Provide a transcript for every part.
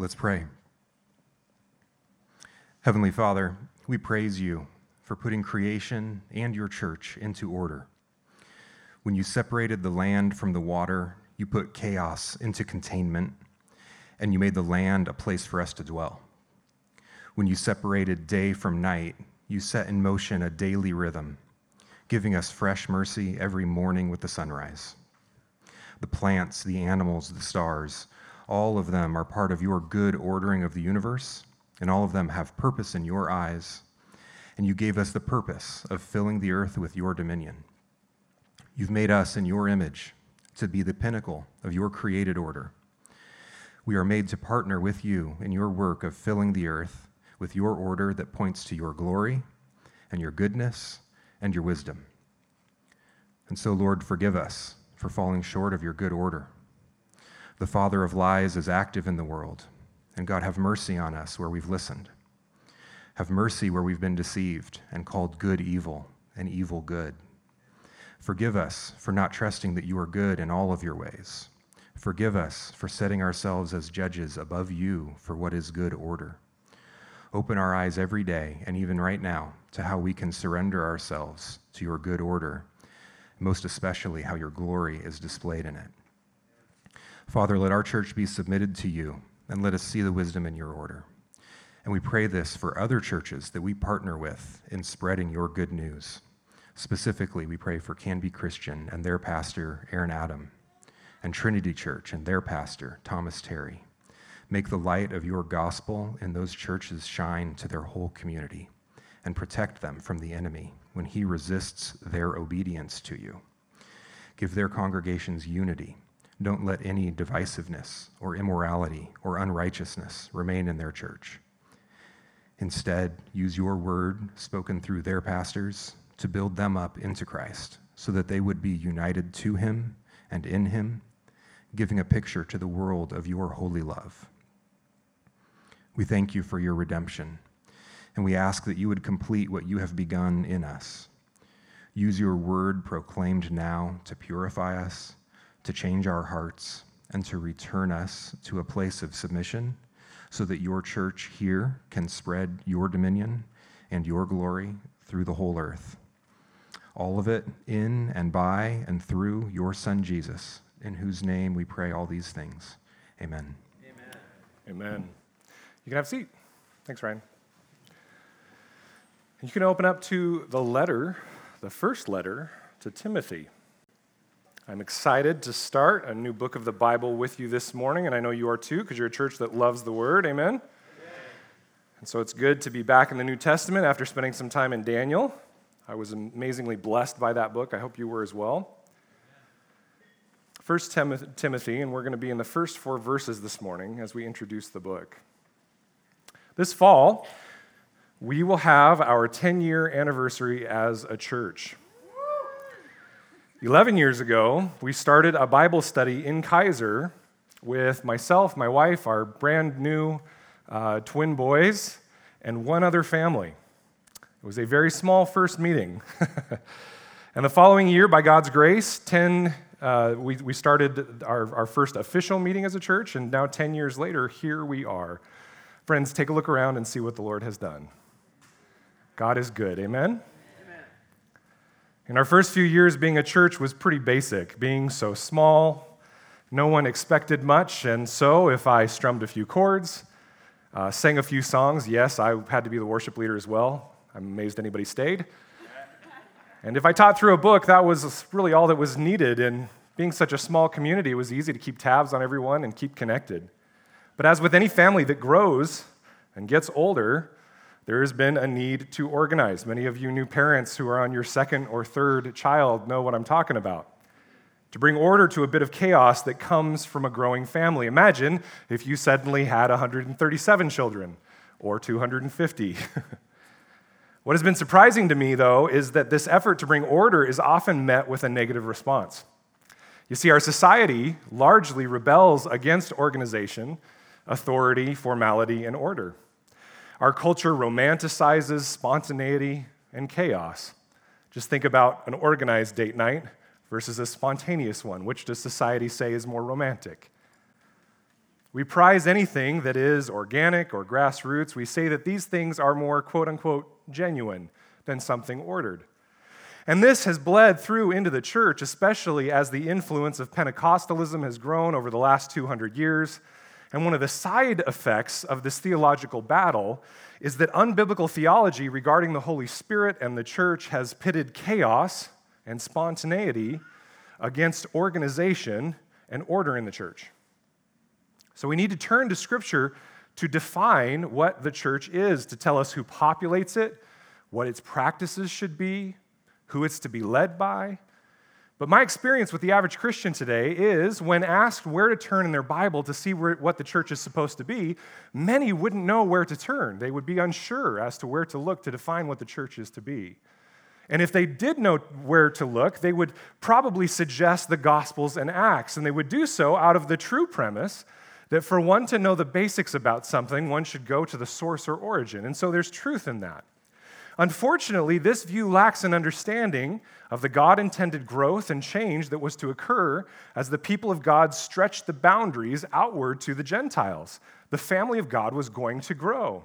Let's pray. Heavenly Father, we praise you for putting creation and your church into order. When you separated the land from the water, you put chaos into containment, and you made the land a place for us to dwell. When you separated day from night, you set in motion a daily rhythm, giving us fresh mercy every morning with the sunrise. The plants, the animals, the stars, all of them are part of your good ordering of the universe, and all of them have purpose in your eyes. And you gave us the purpose of filling the earth with your dominion. You've made us in your image to be the pinnacle of your created order. We are made to partner with you in your work of filling the earth with your order that points to your glory and your goodness and your wisdom. And so, Lord, forgive us for falling short of your good order. The father of lies is active in the world. And God, have mercy on us where we've listened. Have mercy where we've been deceived and called good evil and evil good. Forgive us for not trusting that you are good in all of your ways. Forgive us for setting ourselves as judges above you for what is good order. Open our eyes every day, and even right now, to how we can surrender ourselves to your good order, most especially how your glory is displayed in it. Father, let our church be submitted to you, and let us see the wisdom in your order. And we pray this for other churches that we partner with in spreading your good news. Specifically, we pray for Canby Christian and their pastor, Aaron Adam, and Trinity Church and their pastor, Thomas Terry. Make the light of your gospel in those churches shine to their whole community and protect them from the enemy when he resists their obedience to you. Give their congregations unity don't let any divisiveness or immorality or unrighteousness remain in their church. Instead, use your word spoken through their pastors to build them up into Christ so that they would be united to him and in him, giving a picture to the world of your holy love. We thank you for your redemption, and we ask that you would complete what you have begun in us. Use your word proclaimed now to purify us to change our hearts and to return us to a place of submission so that your church here can spread your dominion and your glory through the whole earth. All of it in and by and through your Son Jesus, in whose name we pray all these things. Amen. Amen. Amen. You can have a seat. Thanks, Ryan. You can open up to the letter, the first letter to Timothy. I'm excited to start a new book of the Bible with you this morning, and I know you are too, because you're a church that loves the Word. Amen? Amen? And so it's good to be back in the New Testament after spending some time in Daniel. I was amazingly blessed by that book. I hope you were as well. First Timothy, and we're going to be in the first four verses this morning as we introduce the book. This fall, we will have our 10 year anniversary as a church. 11 years ago, we started a Bible study in Keizer with myself, my wife, our brand new uh, twin boys, and one other family. It was a very small first meeting. and the following year, by God's grace, 10, uh, we, we started our, our first official meeting as a church, and now 10 years later, here we are. Friends, take a look around and see what the Lord has done. God is good. Amen? In our first few years being a church was pretty basic, being so small, no one expected much, and so if I strummed a few chords, uh, sang a few songs, yes, I had to be the worship leader as well. I'm amazed anybody stayed. And if I taught through a book, that was really all that was needed. And being such a small community, it was easy to keep tabs on everyone and keep connected. But as with any family that grows and gets older, there has been a need to organize. Many of you new parents who are on your second or third child know what I'm talking about. To bring order to a bit of chaos that comes from a growing family. Imagine if you suddenly had 137 children or 250. what has been surprising to me, though, is that this effort to bring order is often met with a negative response. You see, our society largely rebels against organization, authority, formality, and order. Our culture romanticizes spontaneity and chaos. Just think about an organized date night versus a spontaneous one. Which does society say is more romantic? We prize anything that is organic or grassroots. We say that these things are more quote unquote genuine than something ordered. And this has bled through into the church, especially as the influence of Pentecostalism has grown over the last 200 years. And one of the side effects of this theological battle is that unbiblical theology regarding the Holy Spirit and the church has pitted chaos and spontaneity against organization and order in the church. So we need to turn to Scripture to define what the church is, to tell us who populates it, what its practices should be, who it's to be led by. But my experience with the average Christian today is when asked where to turn in their Bible to see where, what the church is supposed to be, many wouldn't know where to turn. They would be unsure as to where to look to define what the church is to be. And if they did know where to look, they would probably suggest the Gospels and Acts. And they would do so out of the true premise that for one to know the basics about something, one should go to the source or origin. And so there's truth in that. Unfortunately, this view lacks an understanding of the God intended growth and change that was to occur as the people of God stretched the boundaries outward to the Gentiles. The family of God was going to grow.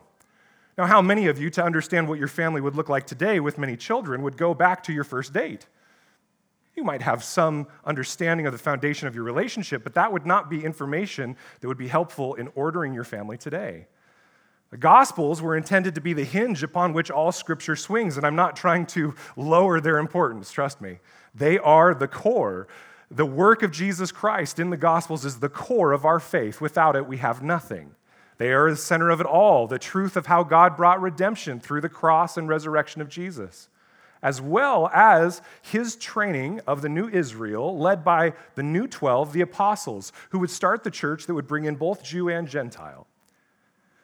Now, how many of you, to understand what your family would look like today with many children, would go back to your first date? You might have some understanding of the foundation of your relationship, but that would not be information that would be helpful in ordering your family today. The Gospels were intended to be the hinge upon which all Scripture swings, and I'm not trying to lower their importance, trust me. They are the core. The work of Jesus Christ in the Gospels is the core of our faith. Without it, we have nothing. They are the center of it all, the truth of how God brought redemption through the cross and resurrection of Jesus, as well as his training of the new Israel, led by the new 12, the apostles, who would start the church that would bring in both Jew and Gentile.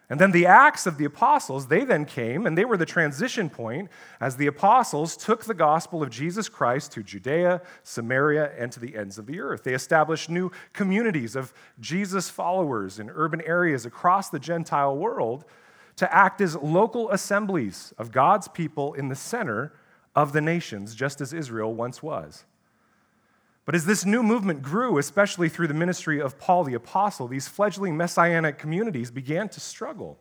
And then the Acts of the Apostles, they then came, and they were the transition point as the apostles took the gospel of Jesus Christ to Judea, Samaria, and to the ends of the earth. They established new communities of Jesus followers in urban areas across the Gentile world to act as local assemblies of God's people in the center of the nations, just as Israel once was. But as this new movement grew, especially through the ministry of Paul the Apostle, these fledgling messianic communities began to struggle.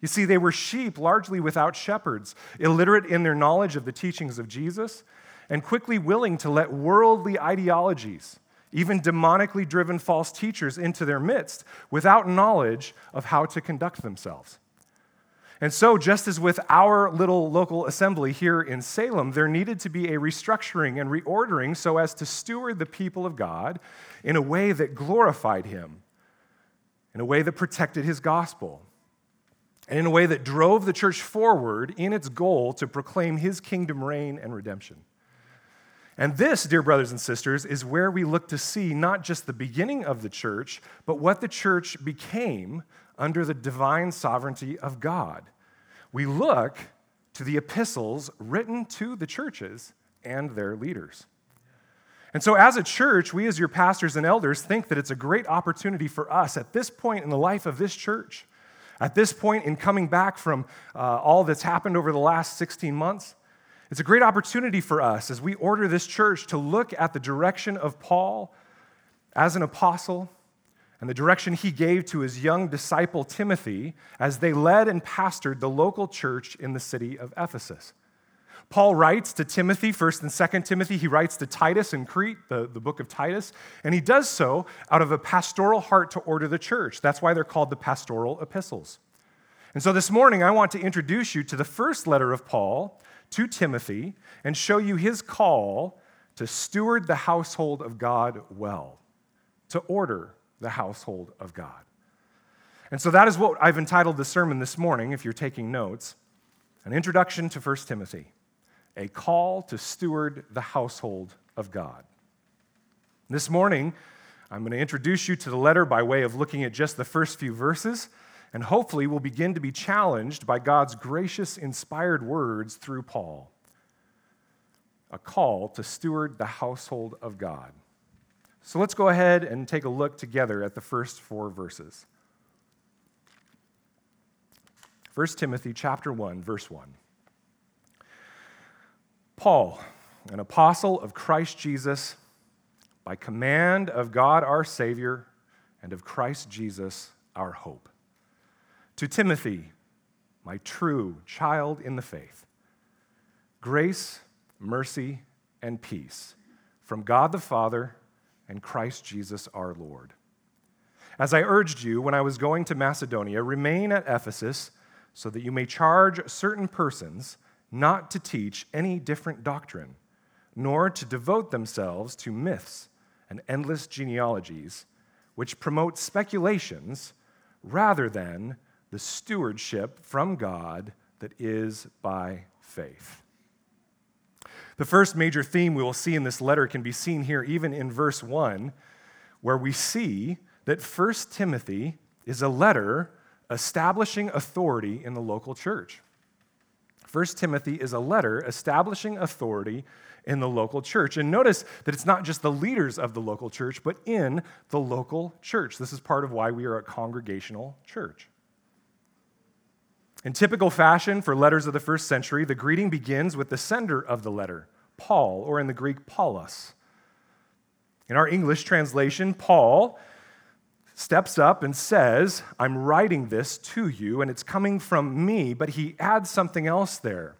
You see, they were sheep largely without shepherds, illiterate in their knowledge of the teachings of Jesus, and quickly willing to let worldly ideologies, even demonically driven false teachers, into their midst without knowledge of how to conduct themselves. And so, just as with our little local assembly here in Salem, there needed to be a restructuring and reordering so as to steward the people of God in a way that glorified Him, in a way that protected His gospel, and in a way that drove the church forward in its goal to proclaim His kingdom reign and redemption. And this, dear brothers and sisters, is where we look to see not just the beginning of the church, but what the church became under the divine sovereignty of God. We look to the epistles written to the churches and their leaders. And so, as a church, we as your pastors and elders think that it's a great opportunity for us at this point in the life of this church, at this point in coming back from uh, all that's happened over the last 16 months. It's a great opportunity for us as we order this church to look at the direction of Paul as an apostle and the direction he gave to his young disciple Timothy as they led and pastored the local church in the city of Ephesus. Paul writes to Timothy, 1st and 2nd Timothy. He writes to Titus in Crete, the, the book of Titus, and he does so out of a pastoral heart to order the church. That's why they're called the pastoral epistles. And so this morning, I want to introduce you to the first letter of Paul to Timothy and show you his call to steward the household of God well, to order the household of God. And so that is what I've entitled the sermon this morning, if you're taking notes An Introduction to 1 Timothy, a call to steward the household of God. This morning, I'm going to introduce you to the letter by way of looking at just the first few verses, and hopefully we'll begin to be challenged by God's gracious, inspired words through Paul. A call to steward the household of God. So let's go ahead and take a look together at the first four verses. 1 Timothy chapter 1 verse 1. Paul, an apostle of Christ Jesus, by command of God our Savior and of Christ Jesus our hope. To Timothy, my true child in the faith, grace, mercy, and peace from God the Father and Christ Jesus our Lord. As I urged you when I was going to Macedonia, remain at Ephesus so that you may charge certain persons not to teach any different doctrine, nor to devote themselves to myths and endless genealogies, which promote speculations rather than the stewardship from God that is by faith. The first major theme we will see in this letter can be seen here, even in verse 1, where we see that 1 Timothy is a letter establishing authority in the local church. 1 Timothy is a letter establishing authority in the local church. And notice that it's not just the leaders of the local church, but in the local church. This is part of why we are a congregational church. In typical fashion for letters of the first century, the greeting begins with the sender of the letter, Paul, or in the Greek, Paulus. In our English translation, Paul steps up and says, I'm writing this to you, and it's coming from me, but he adds something else there.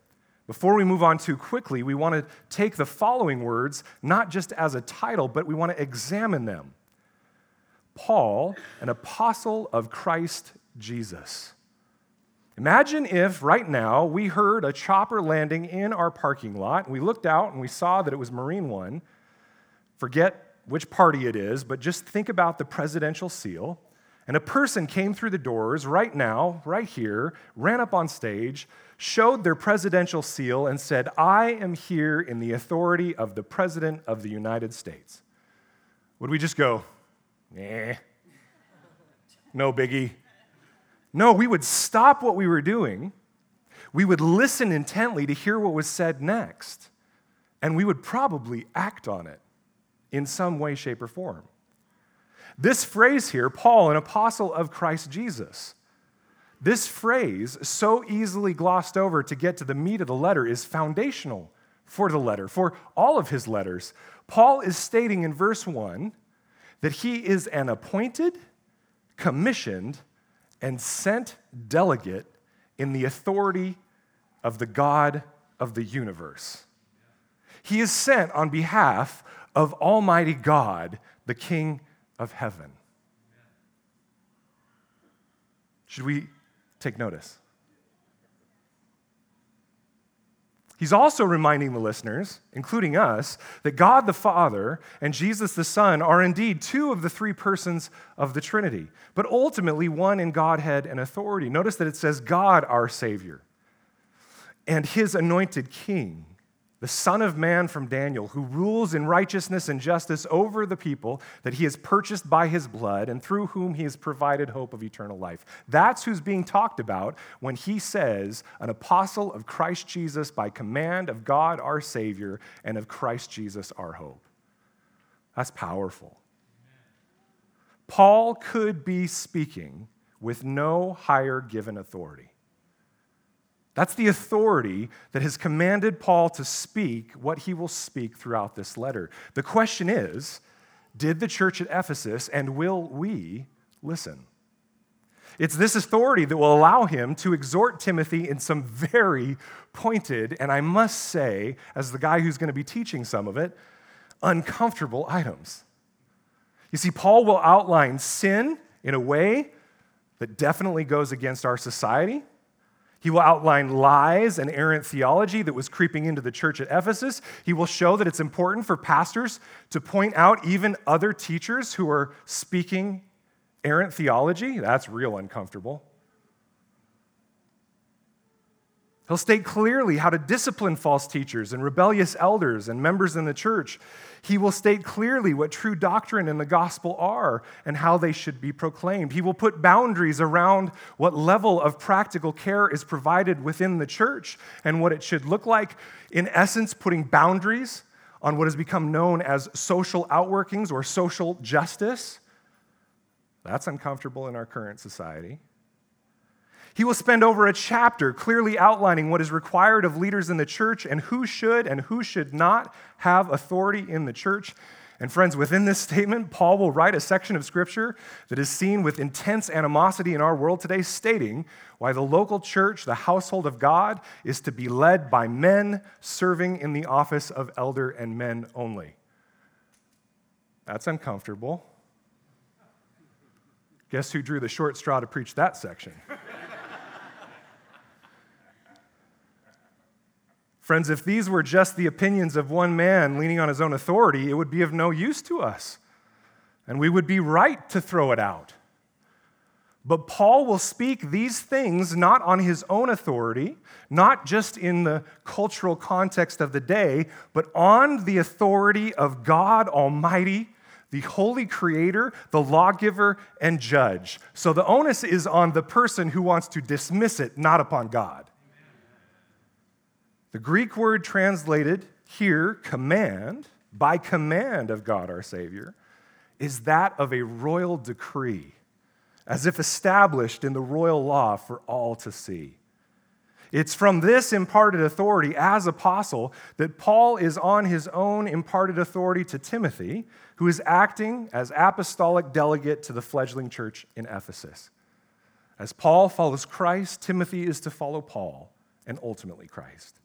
Before we move on too quickly, we want to take the following words not just as a title, but we want to examine them. Paul, an apostle of Christ Jesus. Imagine if right now we heard a chopper landing in our parking lot and we looked out and we saw that it was Marine One. Forget which party it is, but just think about the presidential seal. And a person came through the doors right now, right here, ran up on stage, showed their presidential seal, and said, I am here in the authority of the President of the United States. Would we just go, eh, no biggie? No, we would stop what we were doing. We would listen intently to hear what was said next. And we would probably act on it in some way, shape, or form. This phrase here, Paul, an apostle of Christ Jesus, this phrase, so easily glossed over to get to the meat of the letter, is foundational for the letter, for all of his letters. Paul is stating in verse 1 that he is an appointed, commissioned, and sent delegate in the authority of the God of the universe. He is sent on behalf of Almighty God, the King of heaven. Should we take notice? He's also reminding the listeners, including us, that God the Father and Jesus the Son are indeed two of the three persons of the Trinity, but ultimately one in Godhead and authority. Notice that it says God our Savior and his anointed King the Son of Man from Daniel, who rules in righteousness and justice over the people that he has purchased by his blood and through whom he has provided hope of eternal life. That's who's being talked about when he says, an apostle of Christ Jesus by command of God our Savior and of Christ Jesus our hope. That's powerful. Paul could be speaking with no higher given authority. That's the authority that has commanded Paul to speak what he will speak throughout this letter. The question is did the church at Ephesus and will we listen? It's this authority that will allow him to exhort Timothy in some very pointed, and I must say, as the guy who's going to be teaching some of it, uncomfortable items. You see, Paul will outline sin in a way that definitely goes against our society he will outline lies and errant theology that was creeping into the church at Ephesus. He will show that it's important for pastors to point out even other teachers who are speaking errant theology. That's real uncomfortable. He'll state clearly how to discipline false teachers and rebellious elders and members in the church. He will state clearly what true doctrine and the gospel are and how they should be proclaimed. He will put boundaries around what level of practical care is provided within the church and what it should look like. In essence, putting boundaries on what has become known as social outworkings or social justice. That's uncomfortable in our current society. He will spend over a chapter clearly outlining what is required of leaders in the church and who should and who should not have authority in the church. And friends, within this statement, Paul will write a section of scripture that is seen with intense animosity in our world today, stating why the local church, the household of God, is to be led by men serving in the office of elder and men only. That's uncomfortable. Guess who drew the short straw to preach that section? Friends, if these were just the opinions of one man leaning on his own authority, it would be of no use to us. And we would be right to throw it out. But Paul will speak these things not on his own authority, not just in the cultural context of the day, but on the authority of God Almighty, the holy creator, the lawgiver, and judge. So the onus is on the person who wants to dismiss it, not upon God. The Greek word translated here, command, by command of God our Savior, is that of a royal decree, as if established in the royal law for all to see. It's from this imparted authority as apostle that Paul is on his own imparted authority to Timothy, who is acting as apostolic delegate to the fledgling church in Ephesus. As Paul follows Christ, Timothy is to follow Paul and ultimately Christ.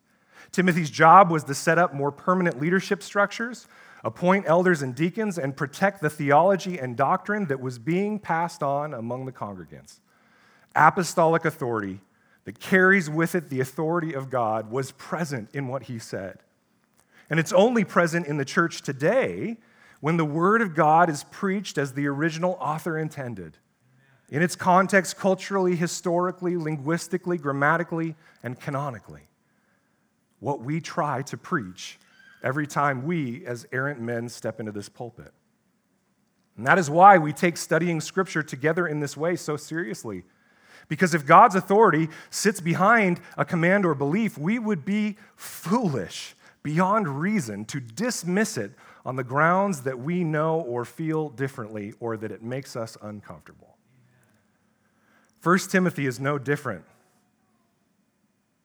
Timothy's job was to set up more permanent leadership structures, appoint elders and deacons, and protect the theology and doctrine that was being passed on among the congregants. Apostolic authority that carries with it the authority of God was present in what he said. And it's only present in the church today when the Word of God is preached as the original author intended, in its context, culturally, historically, linguistically, grammatically, and canonically what we try to preach every time we, as errant men, step into this pulpit. And that is why we take studying Scripture together in this way so seriously. Because if God's authority sits behind a command or belief, we would be foolish beyond reason to dismiss it on the grounds that we know or feel differently or that it makes us uncomfortable. 1 Timothy is no different.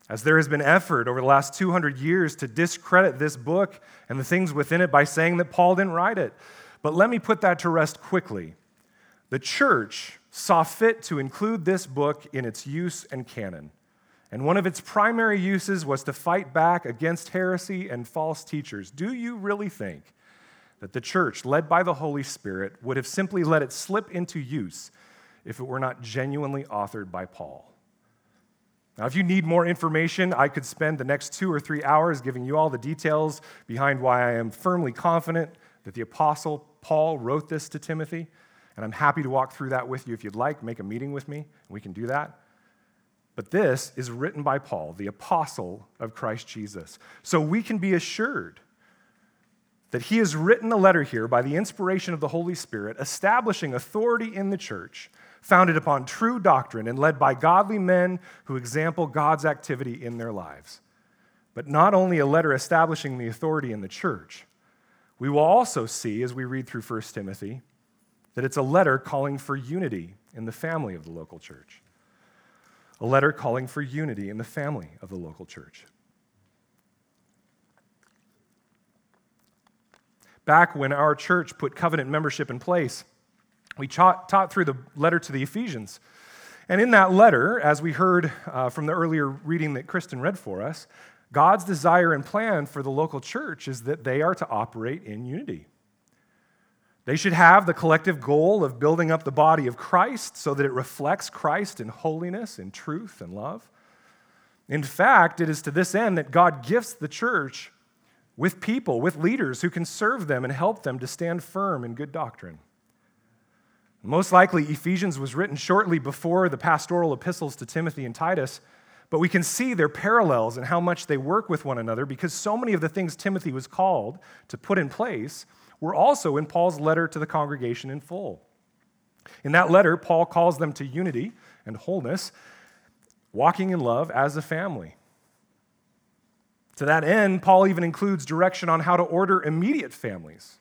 As there has been effort over the last 200 years to discredit this book and the things within it by saying that Paul didn't write it. But let me put that to rest quickly. The church saw fit to include this book in its use and canon. And one of its primary uses was to fight back against heresy and false teachers. Do you really think that the church, led by the Holy Spirit, would have simply let it slip into use if it were not genuinely authored by Paul? Now, if you need more information, I could spend the next two or three hours giving you all the details behind why I am firmly confident that the Apostle Paul wrote this to Timothy. And I'm happy to walk through that with you if you'd like. Make a meeting with me, and we can do that. But this is written by Paul, the apostle of Christ Jesus. So we can be assured that he has written a letter here by the inspiration of the Holy Spirit, establishing authority in the church founded upon true doctrine and led by godly men who example God's activity in their lives. But not only a letter establishing the authority in the church, we will also see as we read through 1 Timothy that it's a letter calling for unity in the family of the local church. A letter calling for unity in the family of the local church. Back when our church put covenant membership in place, we taught, taught through the letter to the Ephesians. And in that letter, as we heard uh, from the earlier reading that Kristen read for us, God's desire and plan for the local church is that they are to operate in unity. They should have the collective goal of building up the body of Christ so that it reflects Christ in holiness, in truth, and love. In fact, it is to this end that God gifts the church with people, with leaders who can serve them and help them to stand firm in good doctrine. Most likely, Ephesians was written shortly before the pastoral epistles to Timothy and Titus, but we can see their parallels and how much they work with one another because so many of the things Timothy was called to put in place were also in Paul's letter to the congregation in full. In that letter, Paul calls them to unity and wholeness, walking in love as a family. To that end, Paul even includes direction on how to order immediate families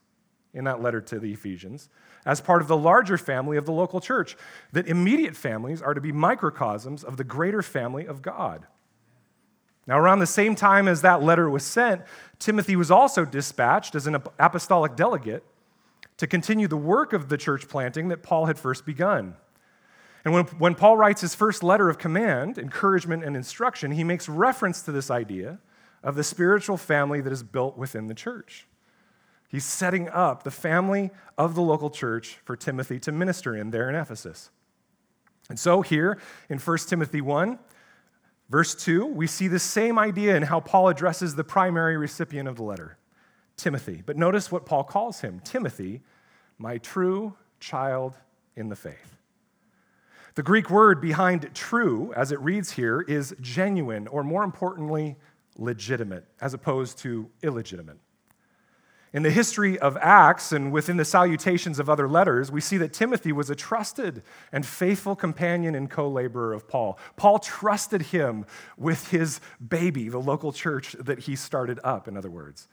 in that letter to the Ephesians as part of the larger family of the local church, that immediate families are to be microcosms of the greater family of God. Now, around the same time as that letter was sent, Timothy was also dispatched as an apostolic delegate to continue the work of the church planting that Paul had first begun. And when, when Paul writes his first letter of command, encouragement, and instruction, he makes reference to this idea of the spiritual family that is built within the church. He's setting up the family of the local church for Timothy to minister in there in Ephesus. And so, here in 1 Timothy 1, verse 2, we see the same idea in how Paul addresses the primary recipient of the letter, Timothy. But notice what Paul calls him Timothy, my true child in the faith. The Greek word behind true, as it reads here, is genuine, or more importantly, legitimate, as opposed to illegitimate. In the history of Acts and within the salutations of other letters, we see that Timothy was a trusted and faithful companion and co laborer of Paul. Paul trusted him with his baby, the local church that he started up, in other words.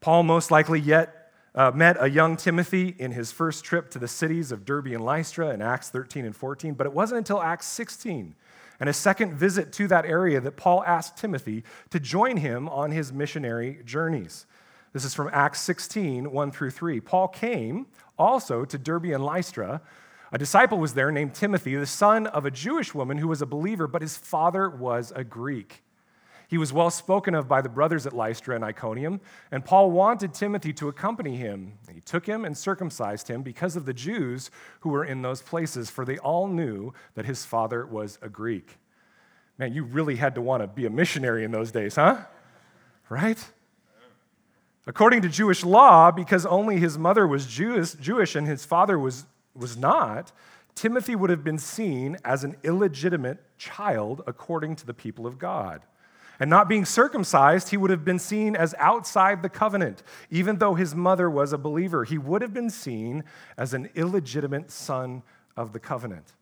Paul most likely yet uh, met a young Timothy in his first trip to the cities of Derbe and Lystra in Acts 13 and 14, but it wasn't until Acts 16 and a second visit to that area that Paul asked Timothy to join him on his missionary journeys. This is from Acts 16, 1 through 3. Paul came also to Derbe and Lystra. A disciple was there named Timothy, the son of a Jewish woman who was a believer, but his father was a Greek. He was well spoken of by the brothers at Lystra and Iconium, and Paul wanted Timothy to accompany him. He took him and circumcised him because of the Jews who were in those places, for they all knew that his father was a Greek. Man, you really had to want to be a missionary in those days, huh? Right? According to Jewish law, because only his mother was Jewish, Jewish and his father was, was not, Timothy would have been seen as an illegitimate child according to the people of God. And not being circumcised, he would have been seen as outside the covenant. Even though his mother was a believer, he would have been seen as an illegitimate son of the covenant.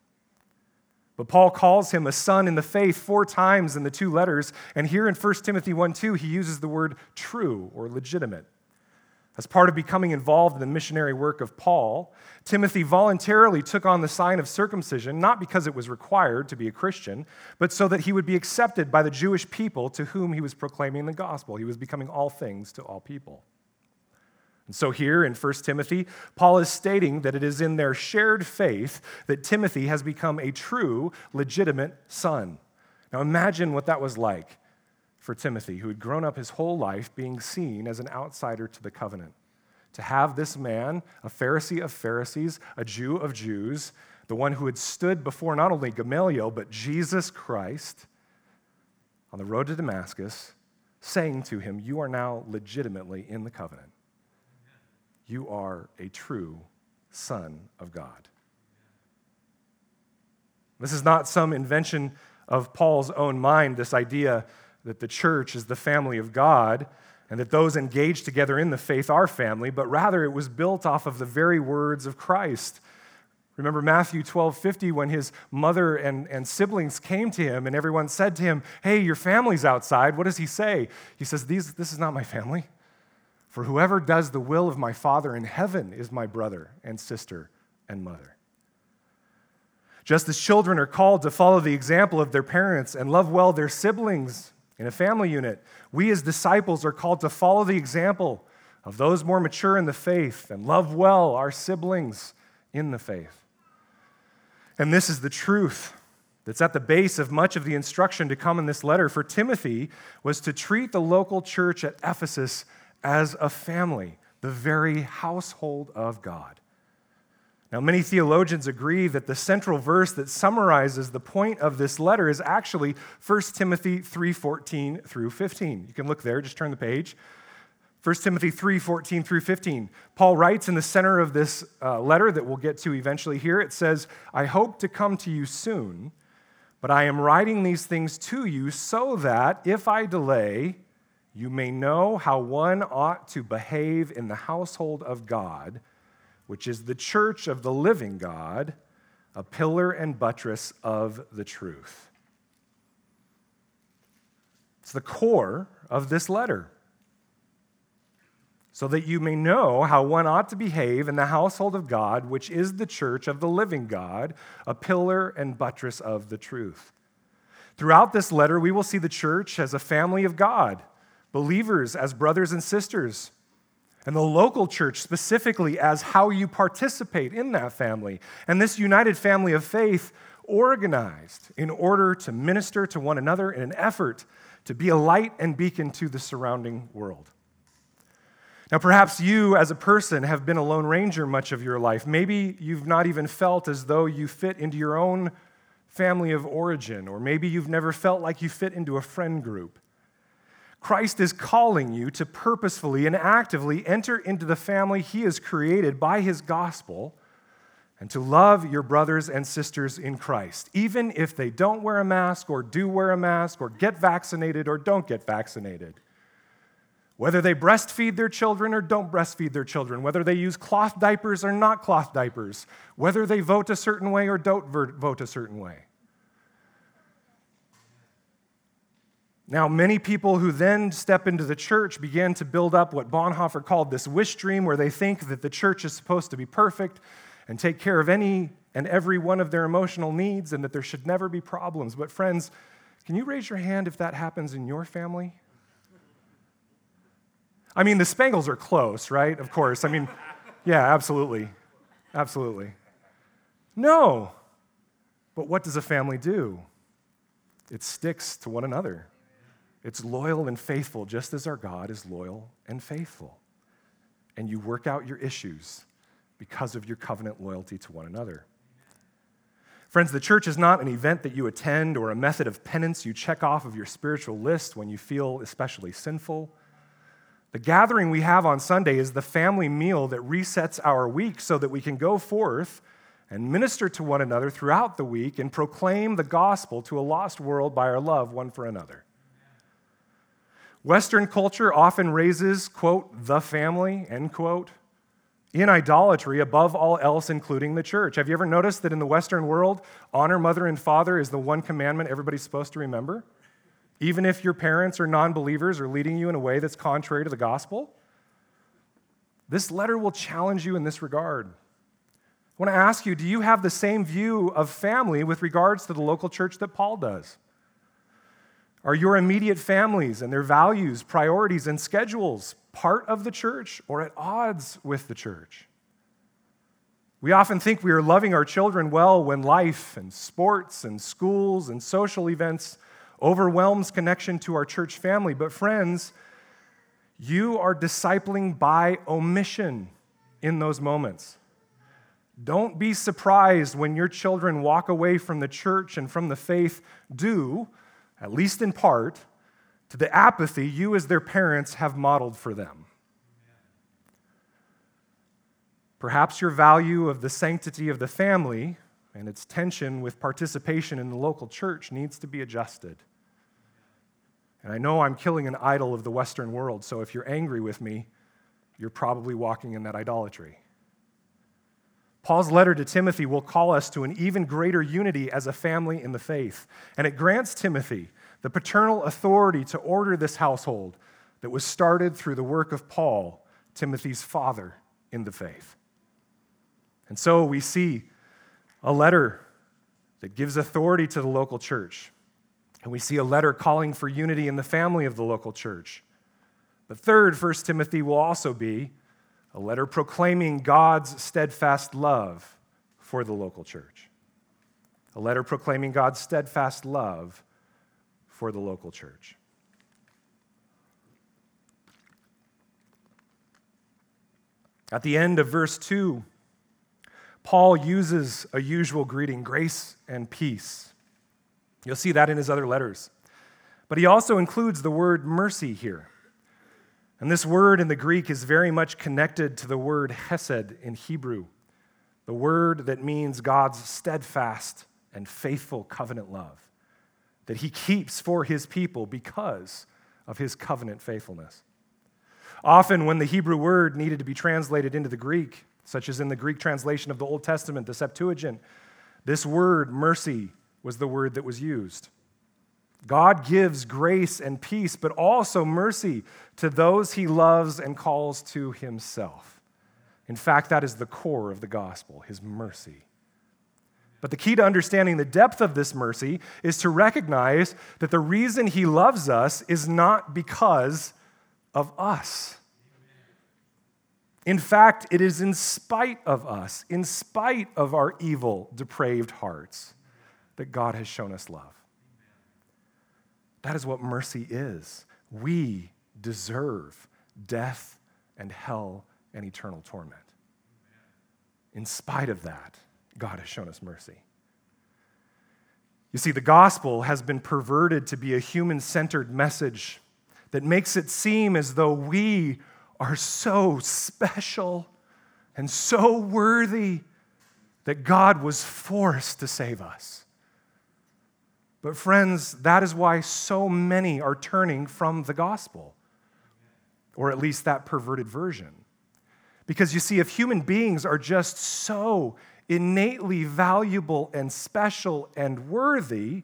But Paul calls him a son in the faith four times in the two letters, and here in 1 Timothy 1 2, he uses the word true or legitimate. As part of becoming involved in the missionary work of Paul, Timothy voluntarily took on the sign of circumcision, not because it was required to be a Christian, but so that he would be accepted by the Jewish people to whom he was proclaiming the gospel. He was becoming all things to all people. And so, here in 1 Timothy, Paul is stating that it is in their shared faith that Timothy has become a true, legitimate son. Now, imagine what that was like for Timothy, who had grown up his whole life being seen as an outsider to the covenant. To have this man, a Pharisee of Pharisees, a Jew of Jews, the one who had stood before not only Gamaliel, but Jesus Christ on the road to Damascus, saying to him, You are now legitimately in the covenant. You are a true son of God. This is not some invention of Paul's own mind, this idea that the church is the family of God and that those engaged together in the faith are family, but rather it was built off of the very words of Christ. Remember Matthew 12 50 when his mother and, and siblings came to him and everyone said to him, Hey, your family's outside. What does he say? He says, These, This is not my family. For whoever does the will of my Father in heaven is my brother and sister and mother. Just as children are called to follow the example of their parents and love well their siblings in a family unit, we as disciples are called to follow the example of those more mature in the faith and love well our siblings in the faith. And this is the truth that's at the base of much of the instruction to come in this letter for Timothy was to treat the local church at Ephesus as a family, the very household of God. Now, many theologians agree that the central verse that summarizes the point of this letter is actually 1 Timothy 3:14 through 15. You can look there, just turn the page. 1 Timothy 3:14 through 15. Paul writes in the center of this uh, letter that we'll get to eventually here, it says, "I hope to come to you soon, but I am writing these things to you so that if I delay, you may know how one ought to behave in the household of God." which is the church of the living God, a pillar and buttress of the truth. It's the core of this letter. So that you may know how one ought to behave in the household of God, which is the church of the living God, a pillar and buttress of the truth. Throughout this letter, we will see the church as a family of God, believers as brothers and sisters and the local church specifically as how you participate in that family. And this united family of faith organized in order to minister to one another in an effort to be a light and beacon to the surrounding world. Now, perhaps you as a person have been a Lone Ranger much of your life. Maybe you've not even felt as though you fit into your own family of origin, or maybe you've never felt like you fit into a friend group. Christ is calling you to purposefully and actively enter into the family he has created by his gospel and to love your brothers and sisters in Christ, even if they don't wear a mask or do wear a mask or get vaccinated or don't get vaccinated. Whether they breastfeed their children or don't breastfeed their children, whether they use cloth diapers or not cloth diapers, whether they vote a certain way or don't vote a certain way. Now, many people who then step into the church began to build up what Bonhoeffer called this wish dream, where they think that the church is supposed to be perfect and take care of any and every one of their emotional needs and that there should never be problems. But, friends, can you raise your hand if that happens in your family? I mean, the Spangles are close, right? Of course. I mean, yeah, absolutely. Absolutely. No. But what does a family do? It sticks to one another. It's loyal and faithful, just as our God is loyal and faithful. And you work out your issues because of your covenant loyalty to one another. Friends, the church is not an event that you attend or a method of penance you check off of your spiritual list when you feel especially sinful. The gathering we have on Sunday is the family meal that resets our week so that we can go forth and minister to one another throughout the week and proclaim the gospel to a lost world by our love one for another. Western culture often raises, quote, the family, end quote, in idolatry above all else, including the church. Have you ever noticed that in the Western world, honor mother and father is the one commandment everybody's supposed to remember? Even if your parents are non believers or leading you in a way that's contrary to the gospel? This letter will challenge you in this regard. I want to ask you do you have the same view of family with regards to the local church that Paul does? Are your immediate families and their values, priorities, and schedules part of the church or at odds with the church? We often think we are loving our children well when life and sports and schools and social events overwhelms connection to our church family. But, friends, you are discipling by omission in those moments. Don't be surprised when your children walk away from the church and from the faith due at least in part, to the apathy you, as their parents, have modeled for them. Perhaps your value of the sanctity of the family and its tension with participation in the local church needs to be adjusted. And I know I'm killing an idol of the Western world, so if you're angry with me, you're probably walking in that idolatry. Paul's letter to Timothy will call us to an even greater unity as a family in the faith. And it grants Timothy the paternal authority to order this household that was started through the work of Paul, Timothy's father in the faith. And so we see a letter that gives authority to the local church. And we see a letter calling for unity in the family of the local church. The third, 1 Timothy, will also be a letter proclaiming God's steadfast love for the local church. A letter proclaiming God's steadfast love for the local church. At the end of verse 2, Paul uses a usual greeting, grace and peace. You'll see that in his other letters. But he also includes the word mercy here. And this word in the Greek is very much connected to the word hesed in Hebrew, the word that means God's steadfast and faithful covenant love that he keeps for his people because of his covenant faithfulness. Often, when the Hebrew word needed to be translated into the Greek, such as in the Greek translation of the Old Testament, the Septuagint, this word, mercy, was the word that was used. God gives grace and peace, but also mercy to those he loves and calls to himself. In fact, that is the core of the gospel, his mercy. But the key to understanding the depth of this mercy is to recognize that the reason he loves us is not because of us. In fact, it is in spite of us, in spite of our evil, depraved hearts, that God has shown us love. That is what mercy is. We deserve death and hell and eternal torment. In spite of that, God has shown us mercy. You see, the gospel has been perverted to be a human centered message that makes it seem as though we are so special and so worthy that God was forced to save us. But, friends, that is why so many are turning from the gospel, or at least that perverted version. Because you see, if human beings are just so innately valuable and special and worthy,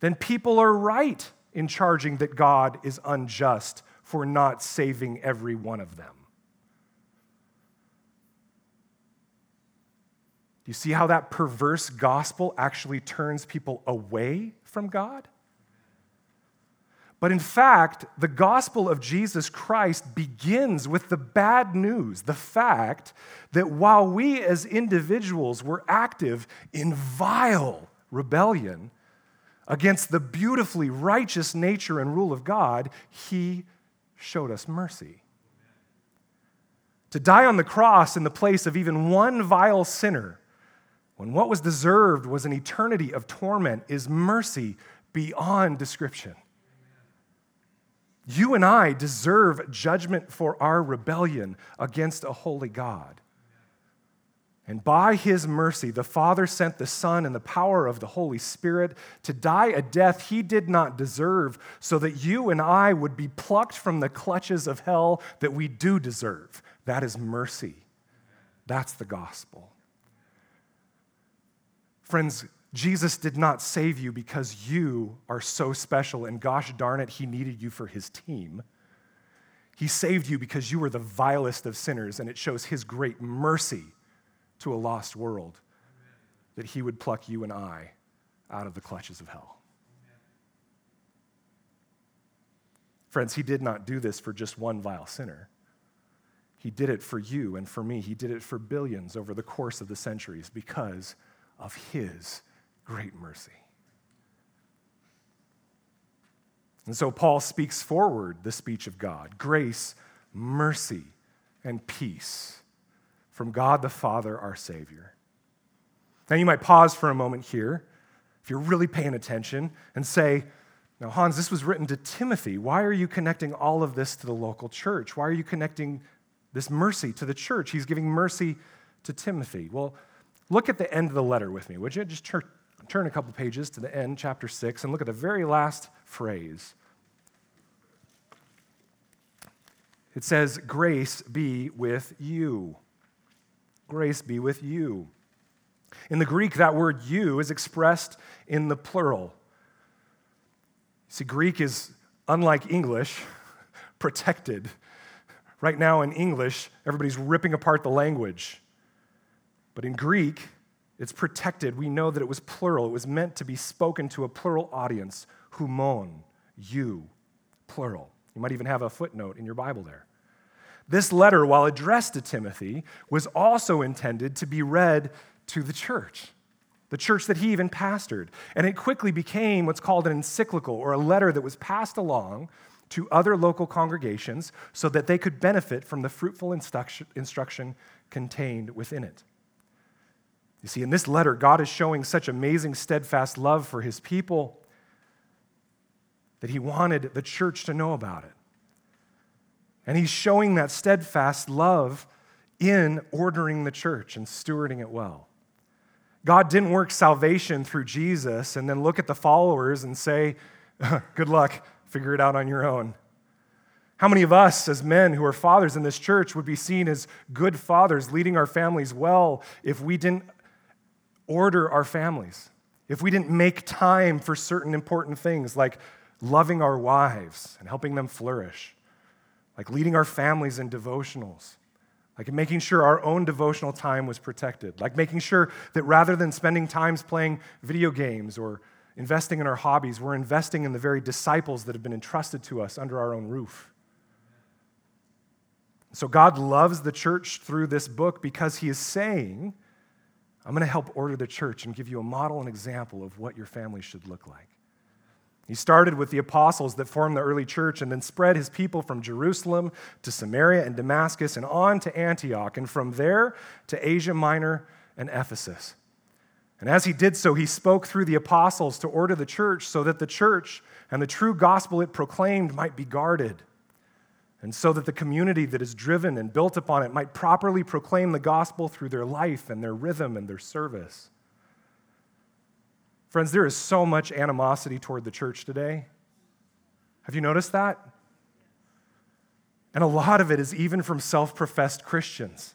then people are right in charging that God is unjust for not saving every one of them. Do you see how that perverse gospel actually turns people away from God? But in fact, the gospel of Jesus Christ begins with the bad news the fact that while we as individuals were active in vile rebellion against the beautifully righteous nature and rule of God, He showed us mercy. To die on the cross in the place of even one vile sinner when what was deserved was an eternity of torment, is mercy beyond description. You and I deserve judgment for our rebellion against a holy God. And by his mercy, the Father sent the Son in the power of the Holy Spirit to die a death he did not deserve, so that you and I would be plucked from the clutches of hell that we do deserve. That is mercy. That's the gospel. Friends, Jesus did not save you because you are so special and gosh darn it, he needed you for his team. He saved you because you were the vilest of sinners, and it shows his great mercy to a lost world that he would pluck you and I out of the clutches of hell. Friends, he did not do this for just one vile sinner. He did it for you and for me. He did it for billions over the course of the centuries because of his great mercy. And so Paul speaks forward the speech of God grace, mercy, and peace from God the Father, our Savior. Now, you might pause for a moment here if you're really paying attention and say, Now, Hans, this was written to Timothy. Why are you connecting all of this to the local church? Why are you connecting this mercy to the church? He's giving mercy to Timothy. Well, Look at the end of the letter with me, would you? Just turn, turn a couple pages to the end, chapter 6, and look at the very last phrase. It says, Grace be with you. Grace be with you. In the Greek, that word you is expressed in the plural. See, Greek is, unlike English, protected. Right now in English, everybody's ripping apart the language. But in Greek, it's protected. We know that it was plural. It was meant to be spoken to a plural audience. Humon, you, plural. You might even have a footnote in your Bible there. This letter, while addressed to Timothy, was also intended to be read to the church, the church that he even pastored. And it quickly became what's called an encyclical or a letter that was passed along to other local congregations so that they could benefit from the fruitful instruction contained within it. You see, in this letter, God is showing such amazing, steadfast love for his people that he wanted the church to know about it. And he's showing that steadfast love in ordering the church and stewarding it well. God didn't work salvation through Jesus and then look at the followers and say, Good luck, figure it out on your own. How many of us, as men who are fathers in this church, would be seen as good fathers, leading our families well, if we didn't order our families, if we didn't make time for certain important things like loving our wives and helping them flourish, like leading our families in devotionals, like making sure our own devotional time was protected, like making sure that rather than spending times playing video games or investing in our hobbies, we're investing in the very disciples that have been entrusted to us under our own roof. So God loves the church through this book because he is saying, I'm going to help order the church and give you a model and example of what your family should look like. He started with the apostles that formed the early church and then spread his people from Jerusalem to Samaria and Damascus and on to Antioch, and from there to Asia Minor and Ephesus. And as he did so, he spoke through the apostles to order the church so that the church and the true gospel it proclaimed might be guarded, and so that the community that is driven and built upon it might properly proclaim the gospel through their life and their rhythm and their service. Friends, there is so much animosity toward the church today. Have you noticed that? And a lot of it is even from self professed Christians,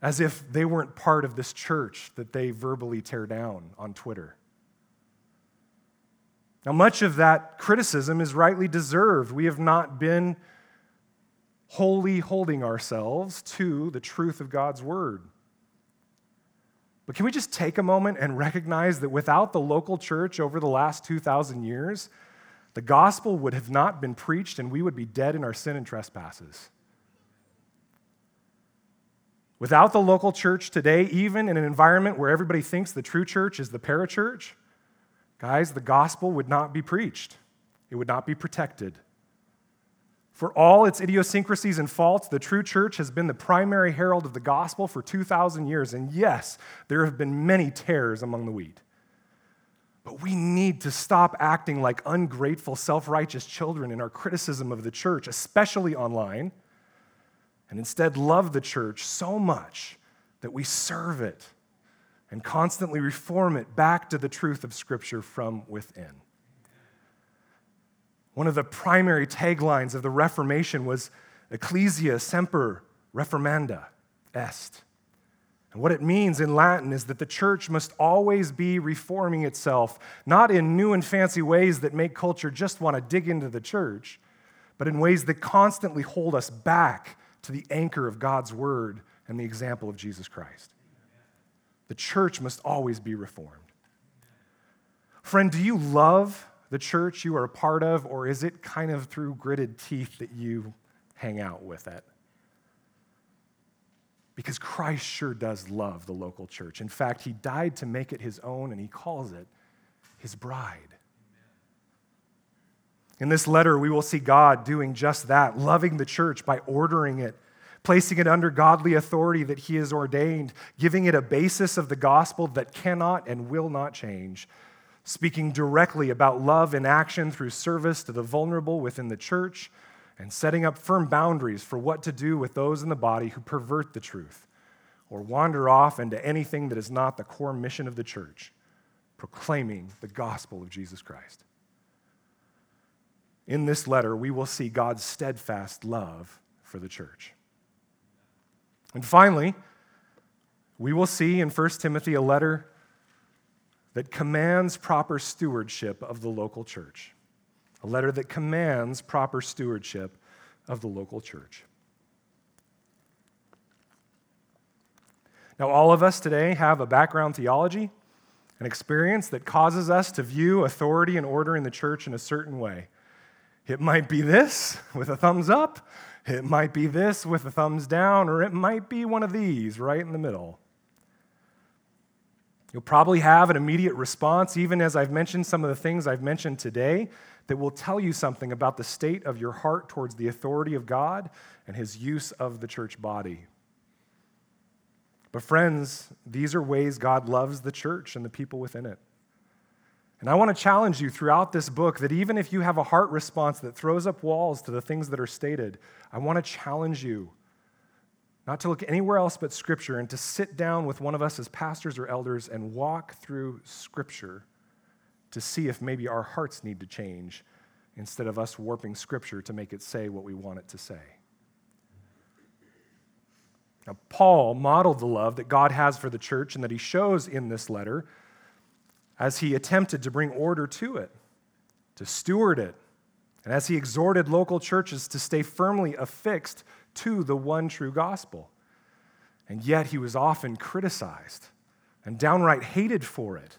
as if they weren't part of this church that they verbally tear down on Twitter. Now, much of that criticism is rightly deserved. We have not been wholly holding ourselves to the truth of God's word. But can we just take a moment and recognize that without the local church over the last 2,000 years, the gospel would have not been preached and we would be dead in our sin and trespasses? Without the local church today, even in an environment where everybody thinks the true church is the parachurch, guys, the gospel would not be preached. It would not be protected. For all its idiosyncrasies and faults, the true church has been the primary herald of the gospel for 2,000 years. And yes, there have been many tares among the wheat. But we need to stop acting like ungrateful, self righteous children in our criticism of the church, especially online, and instead love the church so much that we serve it and constantly reform it back to the truth of Scripture from within. One of the primary taglines of the Reformation was Ecclesia semper reformanda est. And what it means in Latin is that the church must always be reforming itself, not in new and fancy ways that make culture just want to dig into the church, but in ways that constantly hold us back to the anchor of God's word and the example of Jesus Christ. The church must always be reformed. Friend, do you love the church you are a part of, or is it kind of through gritted teeth that you hang out with it? Because Christ sure does love the local church. In fact, he died to make it his own, and he calls it his bride. In this letter, we will see God doing just that, loving the church by ordering it, placing it under godly authority that He has ordained, giving it a basis of the gospel that cannot and will not change, speaking directly about love in action through service to the vulnerable within the church, and setting up firm boundaries for what to do with those in the body who pervert the truth or wander off into anything that is not the core mission of the church, proclaiming the gospel of Jesus Christ. In this letter, we will see God's steadfast love for the church. And finally, we will see in 1 Timothy a letter that commands proper stewardship of the local church. A letter that commands proper stewardship of the local church. Now, all of us today have a background theology, an experience that causes us to view authority and order in the church in a certain way. It might be this with a thumbs up, it might be this with a thumbs down, or it might be one of these right in the middle. You'll probably have an immediate response, even as I've mentioned some of the things I've mentioned today, that will tell you something about the state of your heart towards the authority of God and his use of the church body. But, friends, these are ways God loves the church and the people within it. And I want to challenge you throughout this book that even if you have a heart response that throws up walls to the things that are stated, I want to challenge you not to look anywhere else but Scripture, and to sit down with one of us as pastors or elders and walk through Scripture to see if maybe our hearts need to change instead of us warping Scripture to make it say what we want it to say. Now, Paul modeled the love that God has for the church and that he shows in this letter as he attempted to bring order to it, to steward it, and as he exhorted local churches to stay firmly affixed to the one true gospel. And yet he was often criticized and downright hated for it.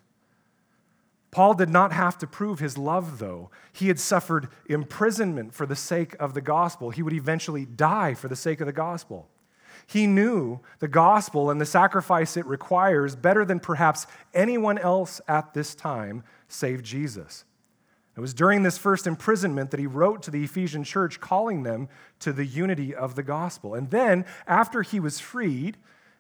Paul did not have to prove his love, though. He had suffered imprisonment for the sake of the gospel. He would eventually die for the sake of the gospel. He knew the gospel and the sacrifice it requires better than perhaps anyone else at this time, save Jesus. It was during this first imprisonment that he wrote to the Ephesian church, calling them to the unity of the gospel. And then, after he was freed,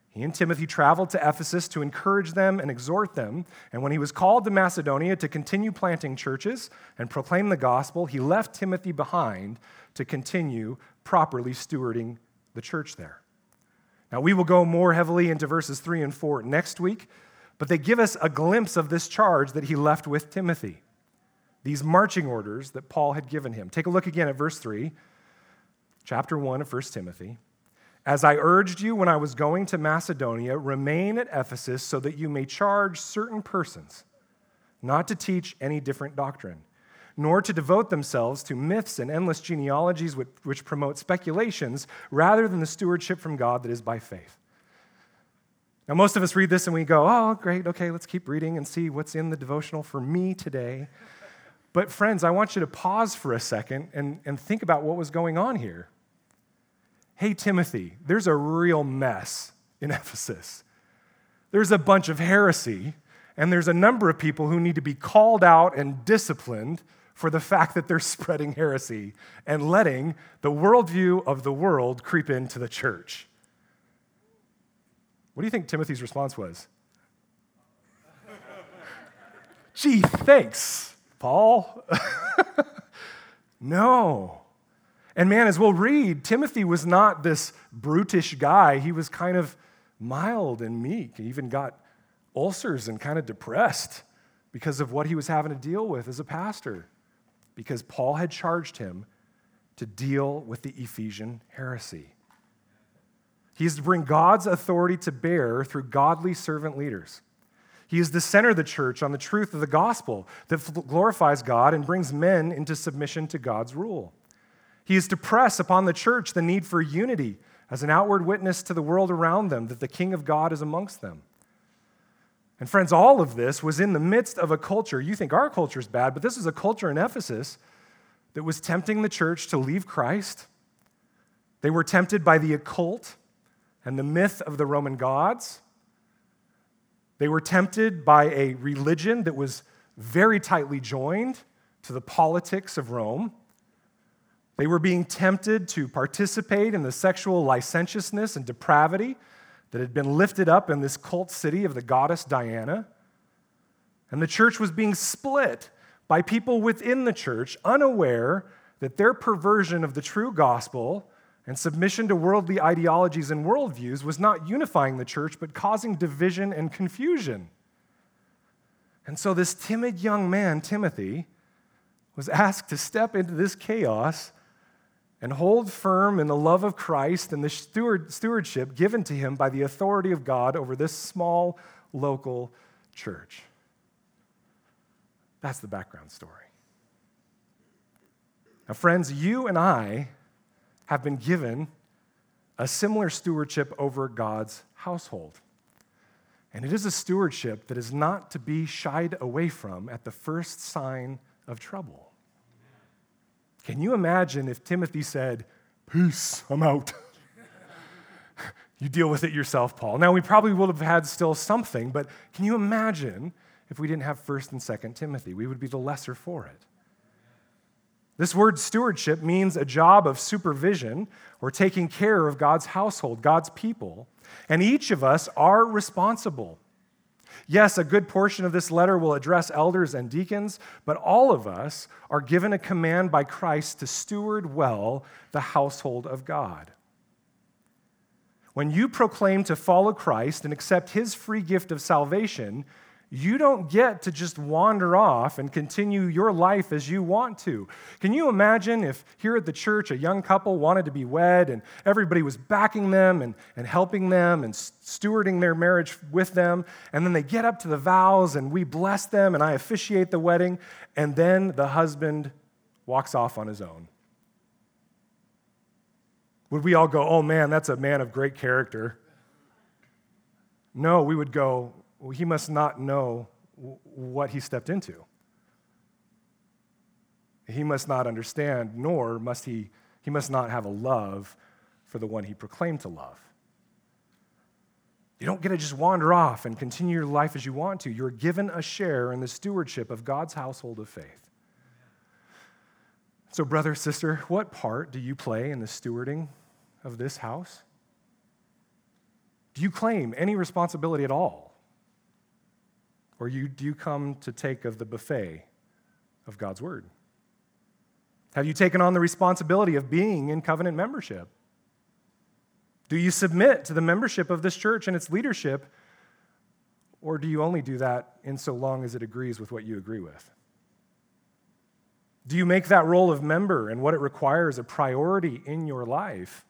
he and Timothy traveled to Ephesus to encourage them and exhort them. And when he was called to Macedonia to continue planting churches and proclaim the gospel, he left Timothy behind to continue properly stewarding the church there. Now, we will go more heavily into verses 3 and 4 next week, but they give us a glimpse of this charge that he left with Timothy, these marching orders that Paul had given him. Take a look again at verse 3, chapter 1 of 1 Timothy. As I urged you when I was going to Macedonia, remain at Ephesus so that you may charge certain persons not to teach any different doctrine, nor to devote themselves to myths and endless genealogies which, promote speculations rather than the stewardship from God that is by faith. Now, most of us read this and we go, oh, great, okay, let's keep reading and see what's in the devotional for me today. But, friends, I want you to pause for a second and, and think about what was going on here hey, Timothy, there's a real mess in Ephesus. There's a bunch of heresy, and there's a number of people who need to be called out and disciplined for the fact that they're spreading heresy and letting the worldview of the world creep into the church. What do you think Timothy's response was? Gee, thanks, Paul. no. And man, as we'll read, Timothy was not this brutish guy. He was kind of mild and meek. He even got ulcers and kind of depressed because of what he was having to deal with as a pastor, because Paul had charged him to deal with the Ephesian heresy. He is to bring God's authority to bear through godly servant leaders. He is the center the church on the truth of the gospel that glorifies God and brings men into submission to God's rule. He is to press upon the church the need for unity as an outward witness to the world around them that the King of God is amongst them. And friends, all of this was in the midst of a culture. You think our culture is bad, but this is a culture in Ephesus that was tempting the church to leave Christ. They were tempted by the occult and the myth of the Roman gods. They were tempted by a religion that was very tightly joined to the politics of Rome. They were being tempted to participate in the sexual licentiousness and depravity that had been lifted up in this cult city of the goddess Diana. And the church was being split by people within the church, unaware that their perversion of the true gospel and submission to worldly ideologies and worldviews was not unifying the church, but causing division and confusion. And so, this timid young man, Timothy, was asked to step into this chaos and hold firm in the love of Christ and the steward, stewardship given to him by the authority of God over this small local church. That's the background story. Now, friends, you and I have been given a similar stewardship over God's household. And it is a stewardship that is not to be shied away from at the first sign of trouble. Can you imagine if Timothy said, Peace, I'm out? you deal with it yourself, Paul. Now, we probably would have had still something, but can you imagine if we didn't have 1st and 2nd Timothy? We would be the lesser for it. This word stewardship means a job of supervision or taking care of God's household, God's people. And each of us are responsible Yes, a good portion of this letter will address elders and deacons, but all of us are given a command by Christ to steward well the household of God. When you proclaim to follow Christ and accept his free gift of salvation, you don't get to just wander off and continue your life as you want to. Can you imagine if here at the church a young couple wanted to be wed and everybody was backing them and, and helping them and stewarding their marriage with them, and then they get up to the vows and we bless them and I officiate the wedding, and then the husband walks off on his own? Would we all go, oh man, that's a man of great character? No, we would go, he must not know what he stepped into. He must not understand, nor must he, he must not have a love for the one he proclaimed to love. You don't get to just wander off and continue your life as you want to. You're given a share in the stewardship of God's household of faith. So, brother, sister, what part do you play in the stewarding of this house? Do you claim any responsibility at all? Or you, do you come to take of the buffet of God's word? Have you taken on the responsibility of being in covenant membership? Do you submit to the membership of this church and its leadership? Or do you only do that in so long as it agrees with what you agree with? Do you make that role of member and what it requires a priority in your life?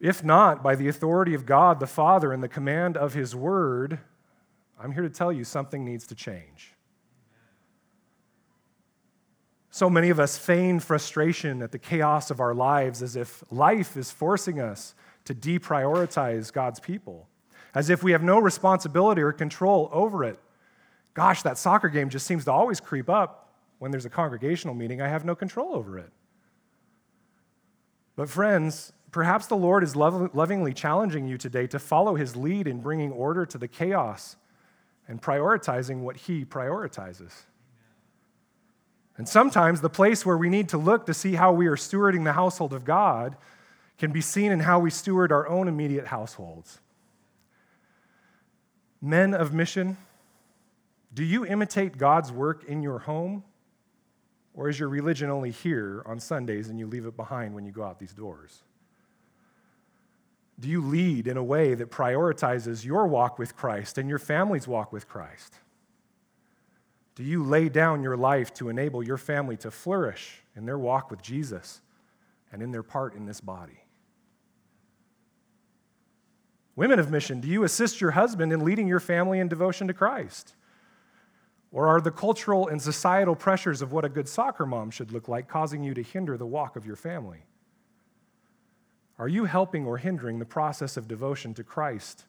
If not, by the authority of God the Father and the command of His Word, I'm here to tell you something needs to change. So many of us feign frustration at the chaos of our lives as if life is forcing us to deprioritize God's people, as if we have no responsibility or control over it. Gosh, that soccer game just seems to always creep up when there's a congregational meeting. I have no control over it. But, friends, perhaps the Lord is lovingly challenging you today to follow his lead in bringing order to the chaos and prioritizing what he prioritizes. And sometimes the place where we need to look to see how we are stewarding the household of God can be seen in how we steward our own immediate households. Men of mission, do you imitate God's work in your home? Or is your religion only here on Sundays and you leave it behind when you go out these doors? Do you lead in a way that prioritizes your walk with Christ and your family's walk with Christ? Do you lay down your life to enable your family to flourish in their walk with Jesus and in their part in this body? Women of mission, do you assist your husband in leading your family in devotion to Christ? Or are the cultural and societal pressures of what a good soccer mom should look like causing you to hinder the walk of your family? Are you helping or hindering the process of devotion to Christ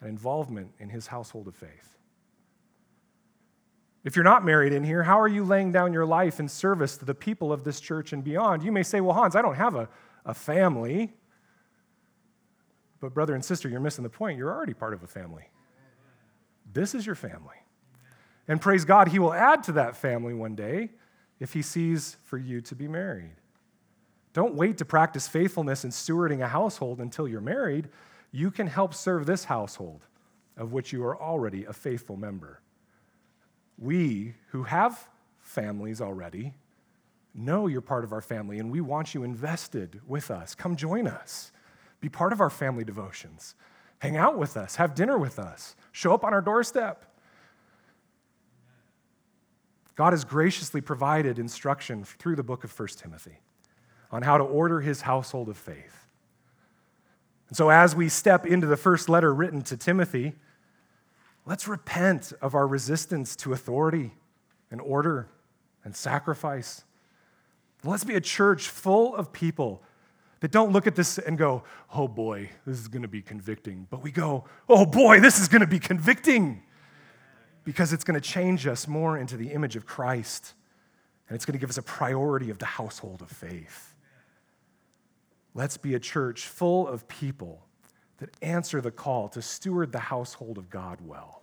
and involvement in his household of faith? If you're not married in here, how are you laying down your life in service to the people of this church and beyond? You may say, Well, Hans, I don't have a, a family. But, brother and sister, you're missing the point. You're already part of a family. This is your family. And praise God, He will add to that family one day if He sees for you to be married. Don't wait to practice faithfulness in stewarding a household until you're married. You can help serve this household, of which you are already a faithful member. We who have families already know you're part of our family and we want you invested with us. Come join us. Be part of our family devotions. Hang out with us. Have dinner with us. Show up on our doorstep. God has graciously provided instruction through the book of 1 Timothy on how to order his household of faith. And so, as we step into the first letter written to Timothy, Let's repent of our resistance to authority and order and sacrifice. Let's be a church full of people that don't look at this and go, oh boy, this is going to be convicting. But we go, oh boy, this is going to be convicting because it's going to change us more into the image of Christ and it's going to give us a priority of the household of faith. Let's be a church full of people that answer the call to steward the household of God well.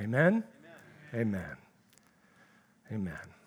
Amen? Amen. Amen. Amen.